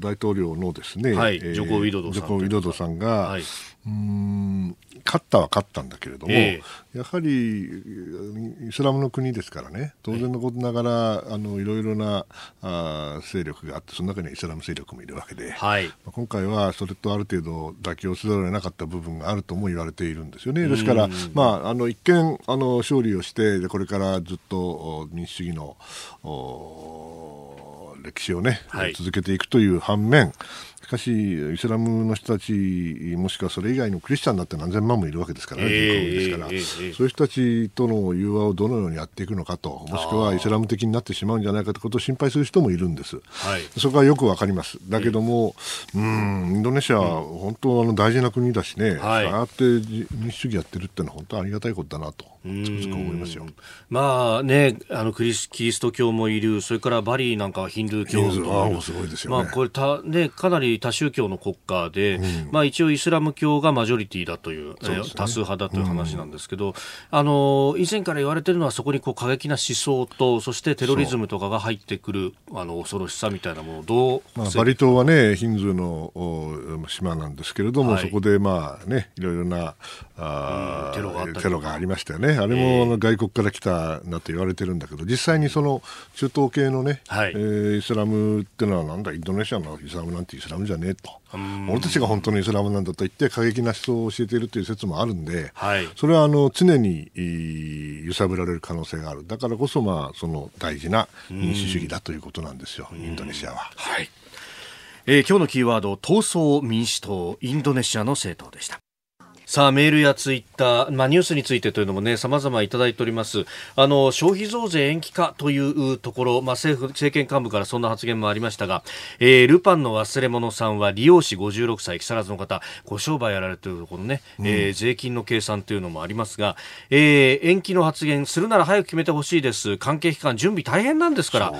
大統領のですね、はい、ジョコ・ウィドドさんジョコ・ウィドドさんが、はい、うん勝ったは勝ったんだけれども、えー、やはりイスラムの国ですからね当然のことながら、あのいろいろなあ勢力があってその中にはイスラム勢力もいるわけで、はい、今回はそれとある程度妥協せざるを得なかった部分があるとも言われているんですよね。ですから、まあ、あの一見あの勝利をしてこれからずっと民主主義の歴史をね、はい、続けていくという反面しかし、イスラムの人たち、もしくはそれ以外のクリスチャンだって何千万もいるわけですからね、ですから、そういう人たちとの融和をどのようにやっていくのかと、もしくはイスラム的になってしまうんじゃないかということを心配する人もいるんです、はい、そこはよくわかります、だけども、うん、インドネシアは本当あの大事な国だしね、はい、ああやって民主主義やってるってのは本当ありがたいことだなと、つくづく思いますよ。まあね、あのクリスキリスト教もいる、それからバリーなんかはヒンドゥー教とすごいですよ、ね、まあ、これた、ね、かなり多宗教の国家で、うん、まあ、一応イスラム教がマジョリティだという、うね、多数派だという話なんですけど、うん、あの以前から言われているのはそこにこう過激な思想とそしてテロリズムとかが入ってくるあの恐ろしさみたいなものをどう、まあ、バリ島はねヒンズーの島なんですけれども、はい、そこでまあねいろいろなあ、テロがあテロがありましたよね。あれも外国から来たなと言われてるんだけど実際にその中東系のね、はい、えー、イスラムっていうのはなんだ？インドネシアのイスラムなんてイスラムじゃねえと。俺たちが本当のイスラムなんだと言って過激な思想を教えているという説もあるんで、はい、それはあの常に揺さぶられる可能性があるだからこそ、まあ、その大事な民主主義だということなんですよ、インドネシアは。はいえー、今日のキーワード闘争民主党インドネシアの政党でした。さあ、メールやツイッター、まあ、ニュースについてというのもね、様々いただいております。あの、消費増税延期かというところ、まあ、政府、政権幹部からそんな発言もありましたが、えー、ルパンの忘れ物さんは利用士56歳、木更津の方、ご商売やられているところね、うん、えー、税金の計算というのもありますが、えー、延期の発言するなら早く決めてほしいです。関係機関準備大変なんですから、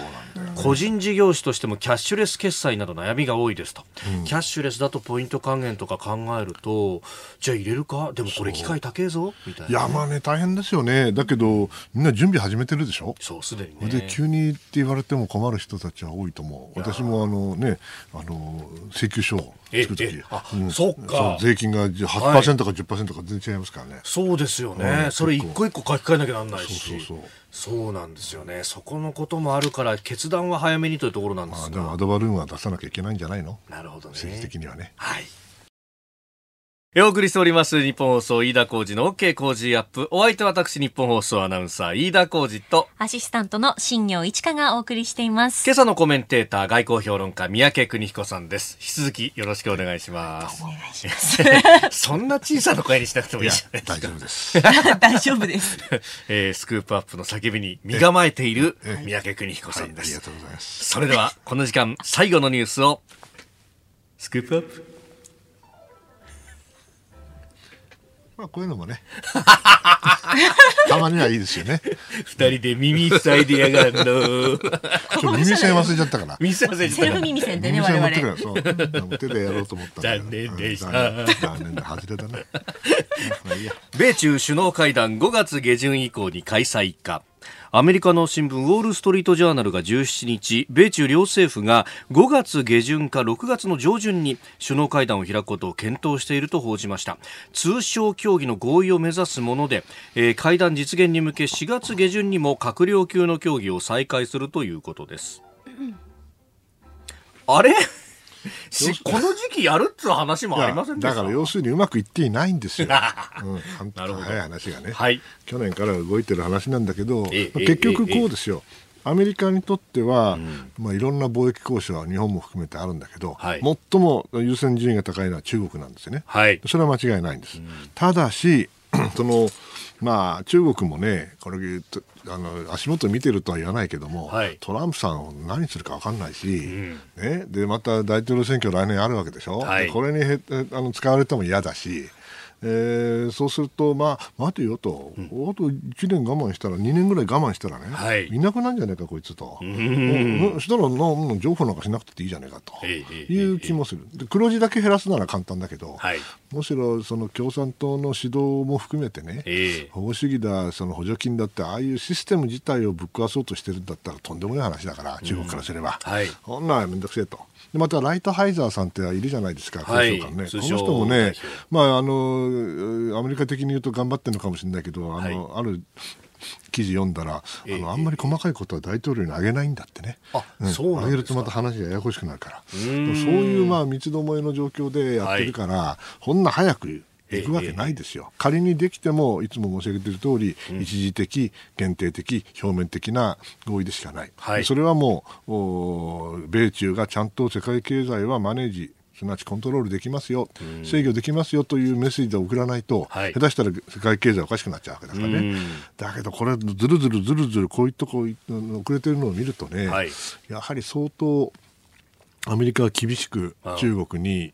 個人事業主としてもキャッシュレス決済など悩みが多いですと。うん、キャッシュレスだとポイント還元とか考えると、じゃあ入れるか？でもこれ機械高えぞ？みたいな、いやまあね大変ですよね。だけどみんな準備始めてるでしょ？そうすでにね。で急にって言われても困る人たちは多いと思う。私もあのねあの請求書を作るとき、うん、そっか。税金が8%か10%か全然違いますからね、そうですよね、うん、それ一個一個書き換えなきゃなんないし。そうそうそう。そうなんですよね。そこのこともあるから決断は早めにというところなんですが、まあ、でもアドバルーンは出さなきゃいけないんじゃないの？なるほどね。政治的にはね。はいお送りしております日本放送飯田浩二の OK 工事アップ。お相手は私日本放送アナウンサー飯田浩二とアシスタントの新業一華がお送りしています。今朝のコメンテーター外交評論家三宅邦彦さんです。引き続きよろしくお願いします。お願いします。(laughs) そんな小さな声にしなくてもいい。じゃない大丈夫です。大丈夫です、(laughs) (laughs) えー、スクープアップの叫びに身構えている三宅邦彦さんです、はい、ありがとうございます。それではこの時間最後のニュースを。スクープアップまあこういうのもね。たまにはいいですよね。二人で耳塞いでやがるの。耳栓忘れちゃったから。耳栓忘れちゃったセルフ耳栓でね我々。そう。手でやろうと思った残念でした。残念だ外れだね (laughs) 米中首脳会談5月下旬以降に開催かアメリカの新聞ウォール・ストリート・ジャーナルが17日米中両政府が5月下旬か6月の上旬に首脳会談を開くことを検討していると報じました。通商協議の合意を目指すもので、えー、会談実現に向け4月下旬にも閣僚級の協議を再開するということです、あれ？この時期やるっつう話もありませんだから要するにうまくいっていないんですよ、(laughs) うん、なるほど早い話がね、はい、去年から動いてる話なんだけど、結局こうですよ、アメリカにとっては、うん、まあ、いろんな貿易交渉は日本も含めてあるんだけど、はい、最も優先順位が高いのは中国なんですよね、はい、それは間違いないんです。うん、ただし (clears throat) そのまあ、中国もね、これあの足元見てるとは言わないけども、はい、トランプさんを何するか分かんないし、うん、ね、でまた大統領選挙来年あるわけでしょ、はい、これにへあの使われても嫌だし、えー、そうすると、まあ、待てよと、うん、あと1年我慢したら、2年ぐらい我慢したらね、はい、いなくなんじゃないか、こいつと。そしたらな、情報なんかしなくていいじゃないかと。いう気もする。で黒字だけ減らすなら簡単だけど、はい、むしろその共産党の指導も含めてね、保護主義だ、その補助金だって、ああいうシステム自体をぶっ壊そうとしてるんだったらとんでもない話だから、中国からすれば。はい、ほんならめんどくせえと。でまたライトハイザーさんっているじゃないですか、はい、ね、この人もね、まあ、あのアメリカ的に言うと頑張ってるのかもしれないけど、あの、はい、ある記事読んだら、あのあんまり細かいことは大統領にあげないんだってね、あうん、そうあげるとまた話がややこしくなるから、そういうまあ三つどもえの状況でやってるから、はい、こんな早く行くわけないですよ、仮にできてもいつも申し上げている通り、うん、一時的、限定的、表面的な合意でしかない、はい、それはもう米中がちゃんと世界経済はマネージすなわちコントロールできますよ、制御できますよというメッセージで送らないと、はい、下手したら世界経済おかしくなっちゃうわけだからね、だけどこれ、ずるずるずるずるこういうとこ遅れてるのを見るとね、はい、やはり相当、アメリカは厳しく中国に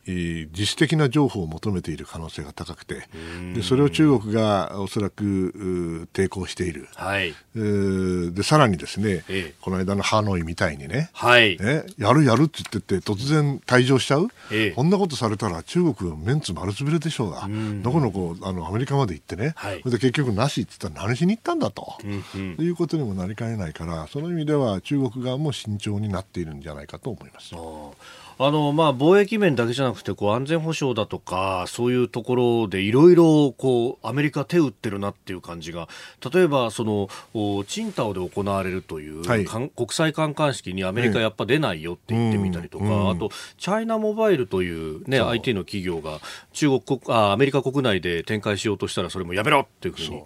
自主的な情報を求めている可能性が高くてでそれを中国がおそらく抵抗している、はい、でさらにですね、ええ、この間のハノイみたいにね,、はい。ね、やるやるって言ってて突然退場しちゃう、ええ、こんなことされたら中国はメンツ丸つぶれでしょうがどこのこあのアメリカまで行ってね、はい、で結局なしって言ったら何しに行ったんだと、うんうん、いうことにもなりかねないからその意味では中国側も慎重になっているんじゃないかと思います。あのまあ、貿易面だけじゃなくてこう安全保障だとかそういうところでいろいろアメリカ手打ってるなっていう感じが例えばそのチンタオで行われるという、はい、国際観艦式にアメリカやっぱ出ないよって言ってみたりとか、うん、あとチャイナモバイルという、ね、IT の企業が中国あアメリカ国内で展開しようとしたらそれもやめろっていうふうに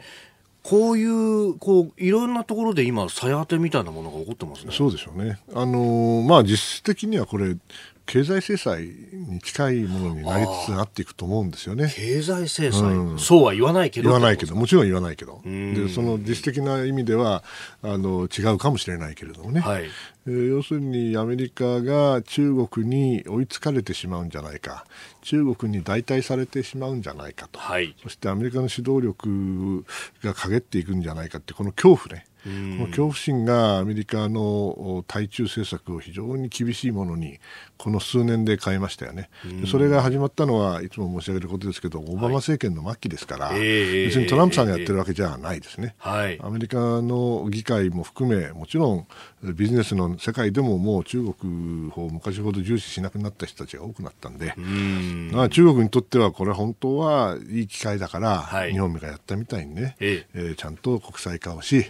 こういう、こう、いろんなところで今、さや当てみたいなものが起こってますね。そうでしょうね。あのー、まあ、実質的にはこれ、経済制裁に近いものになりつつなっていくと思うんですよね。経済制裁、うん、そうは言わないけど。言わないけど、もちろん言わないけど。で、その実質的な意味では、あの、違うかもしれないけれどもね。はい、えー、要するにアメリカが中国に追いつかれてしまうんじゃないか。中国に代替されてしまうんじゃないかと。はい、そしてアメリカの指導力が陰っていくんじゃないかって、この恐怖ね。この恐怖心がアメリカの対中政策を非常に厳しいものにこの数年で変えましたよね。ね、それが始まったのはいつも申し上げることですけど、オバマ政権の末期ですから、はい、別にトランプさんがやってるわけじゃないですね、はい、アメリカの議会も含め、もちろんビジネスの世界でももう中国を昔ほど重視しなくなった人たちが多くなったんで、ん。中国にとってはこれ本当はいい機会だから、はい、日本がやったみたいにね、ええ。ー、ちゃんと国際化をし、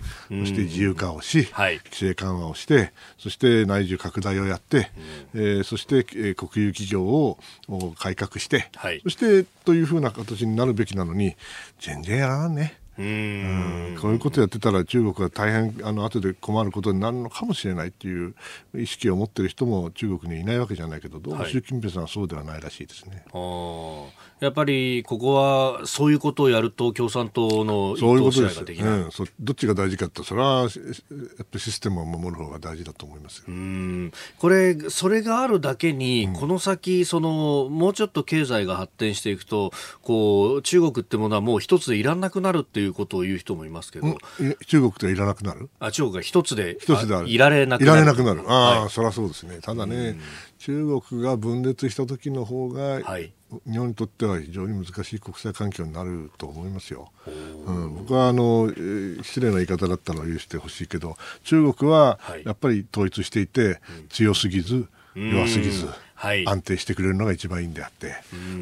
そして自由化をし、はい、規制緩和をして、そして内需拡大をやって、えー、そして、えー、国有企業を改革して、はい、そしてというふうな形になるべきなのに、全然やらんね。うん。こういうことやってたら中国は大変あの後で困ることになるのかもしれないっていう意識を持っている人も中国にいないわけじゃないけどどうも習近平さんはそうではないらしいですね。はい、やっぱりここはそういうことをやると共産党のそういうことです、うん、どっちが大事かってそれはやっぱシステムを守る方が大事だと思いますうん。これそれがあるだけに、うん、この先そのもうちょっと経済が発展していくとこう中国ってものはもう一つでいらなくなるっていういうことを言う人もいますけど、中国ではいらなくなる？あ中国が一つで一つでいられなくなる。いられなくなる。ああ、はい、そりゃそうですね。ただね、中国が分裂した時の方が、はい、日本にとっては非常に難しい国際環境になると思いますよ。うん、僕はあの、えー、失礼な言い方だったら許してほしいけど中国はやっぱり統一していて、強すぎず弱すぎず。安定してくれるのが一番いいんであって、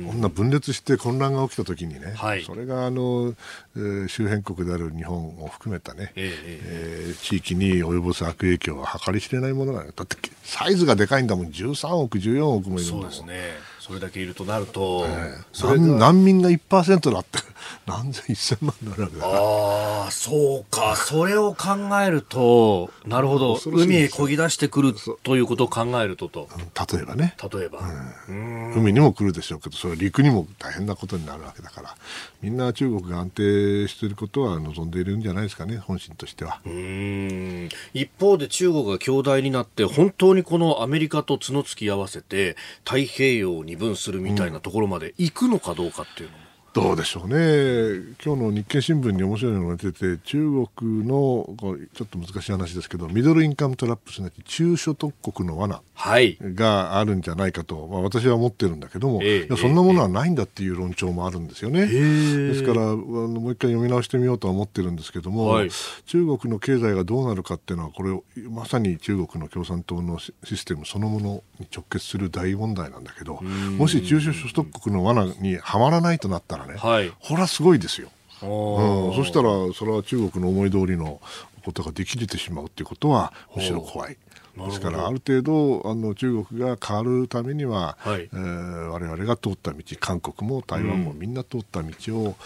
こんな分裂して混乱が起きたときにね、はい、それがあの、えー、周辺国である日本を含めたね、えー、えー、地域に及ぼす悪影響は計り知れないものがだってサイズがでかいんだもん。13億14億もいるんだもん。そうですねそれだけいるとなると、えー、難民が1%だって。(laughs) 何千1000万になるわけだああそうか。それを考えるとなるほど。海へこぎ出してくるということを考えるとと。例えばね。例えば、うん、海にも来るでしょうけどそれは陸にも大変なことになるわけだから。みんな中国が安定していることは望んでいるんじゃないですかね本心としては。うん。一方で中国が強大になって本当にこのアメリカと角突き合わせて太平洋に分するみたいなところまで行くのかどうかっていうのも。どうでしょうね、今日の日経新聞に面白いのが出てて、中国のちょっと難しい話ですけど、ミドルインカムトラップすなわち中所得国の罠があるんじゃないかと、まあ、私は思ってるんだけども、えー、そんなものはないんだっていう論調もあるんですよね。えー、ですからあの、もう一回読み直してみようとは思ってるんですけども、はい、中国の経済がどうなるかっていうのは、これ、まさに中国の共産党のシステムそのものに直結する大問題なんだけど、もし中所得国の罠にはまらないとなったら、ね、はい、これはすごいですよ。うん、そしたらそれは中国の思い通りのことができてしまうということはむしろ怖い。ですからある程度あの中国が変わるためには、はい、えー、我々が通った道韓国も台湾もみんな通った道を、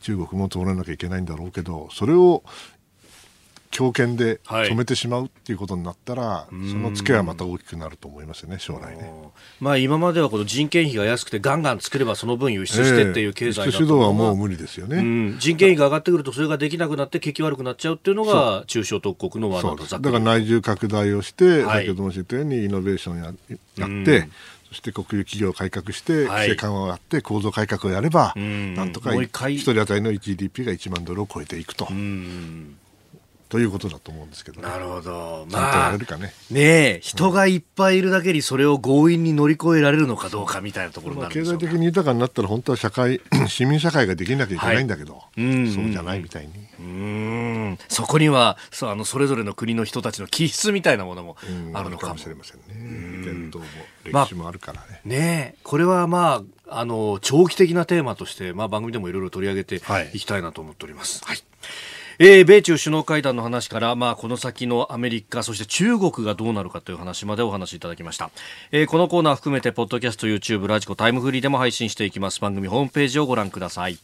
中国も通らなきゃいけないんだろうけどそれを強権で止めてしまうっていうことになったら、はい、そのツケはまた大きくなると思いますよね、将来ね。まあ、今まではこの人件費が安くて、ガンガン作ればその分輸出してっていう経済だと、えー、主導はもう無理ですよね、うん、人件費が上がってくると、それができなくなって、景気悪くなっちゃうっていうのが、中小特国の罠だから内需拡大をして、はい、先ほど申し上げたように、イノベーションややって、そして国有企業を改革して、規制緩和をやって、構造改革をやれば、なんとか一人当たりの GDP が1万ドルを超えていくと。ということだと思うんですけど、ね、なるほど。まあ、ね、ね人がいっぱいいるだけにそれを強引に乗り越えられるのかどうかみたいなところになる経済的に豊かになったら本当は社会、市民社会ができなきゃいけないんだけど、はい、そうじゃないみたいに。うん。そこにはそあのそれぞれの国の人たちの気質みたいなものもあるのかも。しれませんね。伝統も歴史もあるからね。まあ、ねこれはまああの長期的なテーマとして、まあ、番組でもいろいろ取り上げてい。きたいなと思っております。はい、はいえー、米中首脳会談の話から、まあ、この先のアメリカ、そして中国がどうなるかという話までお話しいただきました。えー、このコーナー含めて、ポッドキャスト、YouTube、ラジコ、タイムフリーでも配信していきます。番組ホームページをご覧ください。